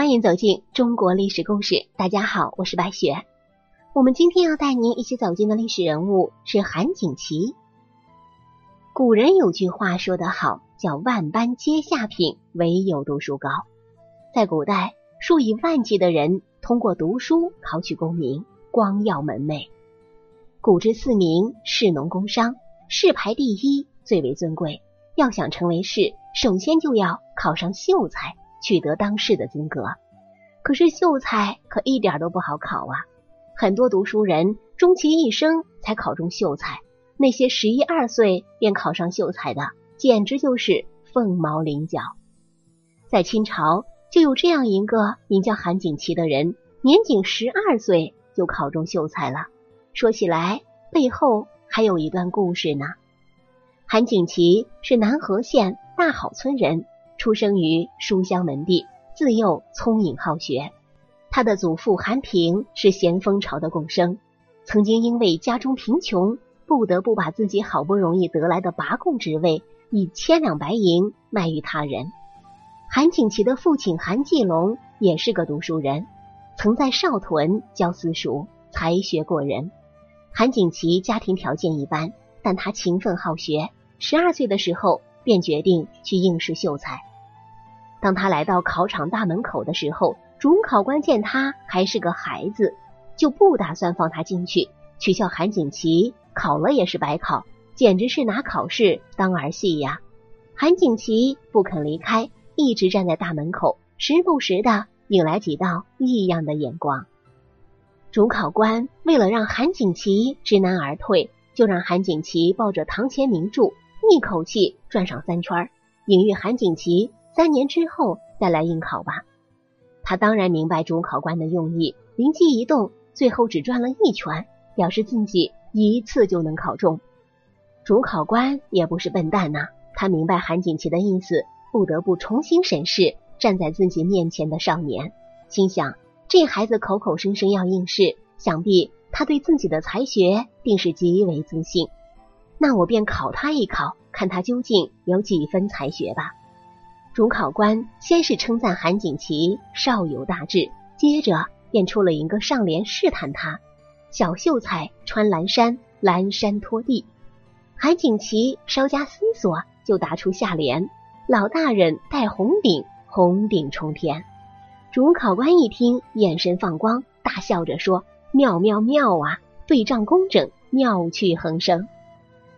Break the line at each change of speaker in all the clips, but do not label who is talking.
欢迎走进中国历史故事。大家好，我是白雪。我们今天要带您一起走进的历史人物是韩景琦。古人有句话说得好，叫“万般皆下品，唯有读书高”。在古代，数以万计的人通过读书考取功名，光耀门楣。古之四民，士农工商，士排第一，最为尊贵。要想成为士，首先就要考上秀才，取得当世的资格。可是秀才可一点都不好考啊！很多读书人终其一生才考中秀才，那些十一二岁便考上秀才的，简直就是凤毛麟角。在清朝，就有这样一个名叫韩景祺的人，年仅十二岁就考中秀才了。说起来，背后还有一段故事呢。韩景琦是南河县大好村人，出生于书香门第，自幼聪颖好学。他的祖父韩平是咸丰朝的贡生，曾经因为家中贫穷，不得不把自己好不容易得来的拔贡职位以千两白银卖与他人。韩景琦的父亲韩继龙也是个读书人，曾在少屯教私塾，才学过人。韩景琦家庭条件一般，但他勤奋好学。十二岁的时候，便决定去应试秀才。当他来到考场大门口的时候，主考官见他还是个孩子，就不打算放他进去，取笑韩景琦考了也是白考，简直是拿考试当儿戏呀！韩景琦不肯离开，一直站在大门口，时不时的引来几道异样的眼光。主考官为了让韩景琦知难而退，就让韩景琦抱着堂前名著。一口气转上三圈，隐喻韩景琦三年之后再来应考吧。他当然明白主考官的用意，灵机一动，最后只转了一圈，表示自己一次就能考中。主考官也不是笨蛋呐，他明白韩景祺的意思，不得不重新审视站在自己面前的少年，心想这孩子口口声声要应试，想必他对自己的才学定是极为自信。那我便考他一考，看他究竟有几分才学吧。主考官先是称赞韩景祺少有大志，接着便出了一个上联试探他：小秀才穿蓝衫，蓝衫拖地。韩景琦稍加思索，就答出下联：老大人戴红顶，红顶冲天。主考官一听，眼神放光，大笑着说：妙妙妙啊！对仗工整，妙趣横生。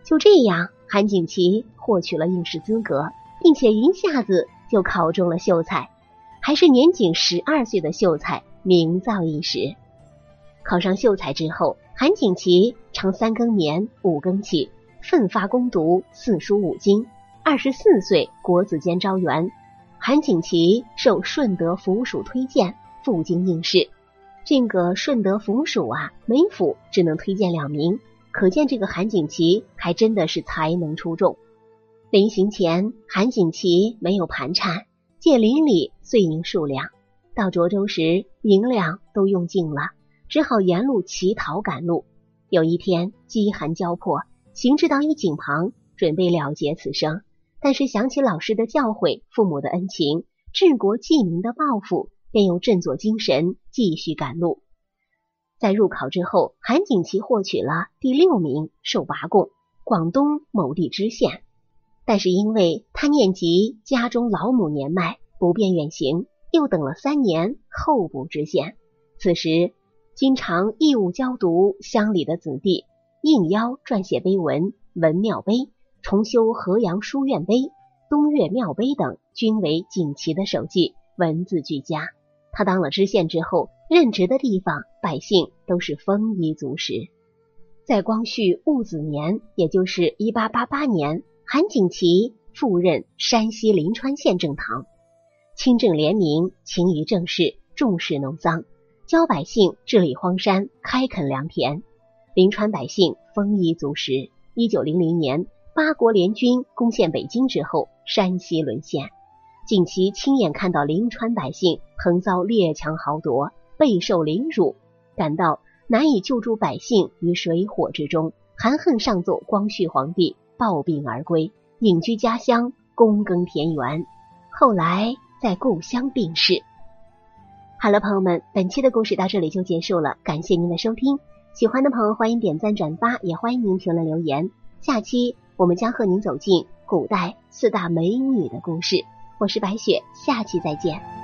就这样，韩景祺获取了应试资格，并且一下子就考中了秀才，还是年仅十二岁的秀才，名噪一时。考上秀才之后，韩景琦常三更眠，五更起，奋发攻读四书五经。二十四岁，国子监招员，韩景琦受顺德府署推荐赴京应试。这个顺德府署啊，每府只能推荐两名。可见这个韩景琦还真的是才能出众。临行前，韩景琦没有盘缠，借邻里碎银数两。到涿州时，银两都用尽了，只好沿路乞讨赶路。有一天，饥寒交迫，行至到一井旁，准备了结此生，但是想起老师的教诲、父母的恩情、治国济民的抱负，便又振作精神，继续赶路。在入考之后，韩景琦获取了第六名，受拔贡广东某地知县。但是因为他念及家中老母年迈，不便远行，又等了三年候补知县。此时经常义务教读乡里的子弟，应邀撰写碑文，文庙碑、重修河阳书院碑、东岳庙碑等，均为景祺的手迹，文字俱佳。他当了知县之后，任职的地方百姓都是丰衣足食。在光绪戊子年，也就是一八八八年，韩景琦赴任山西临川县正堂，清正廉明，勤于政事，重视农桑，教百姓治理荒山，开垦良田。临川百姓丰衣足食。一九零零年，八国联军攻陷北京之后，山西沦陷。景琦亲眼看到临川百姓横遭列强豪夺，备受凌辱，感到难以救助百姓于水火之中，含恨上奏光绪皇帝，抱病而归，隐居家乡，躬耕田园。后来在故乡病逝。好了，朋友们，本期的故事到这里就结束了，感谢您的收听。喜欢的朋友欢迎点赞转发，也欢迎您评论留言。下期我们将和您走进古代四大美女的故事。我是白雪，下期再见。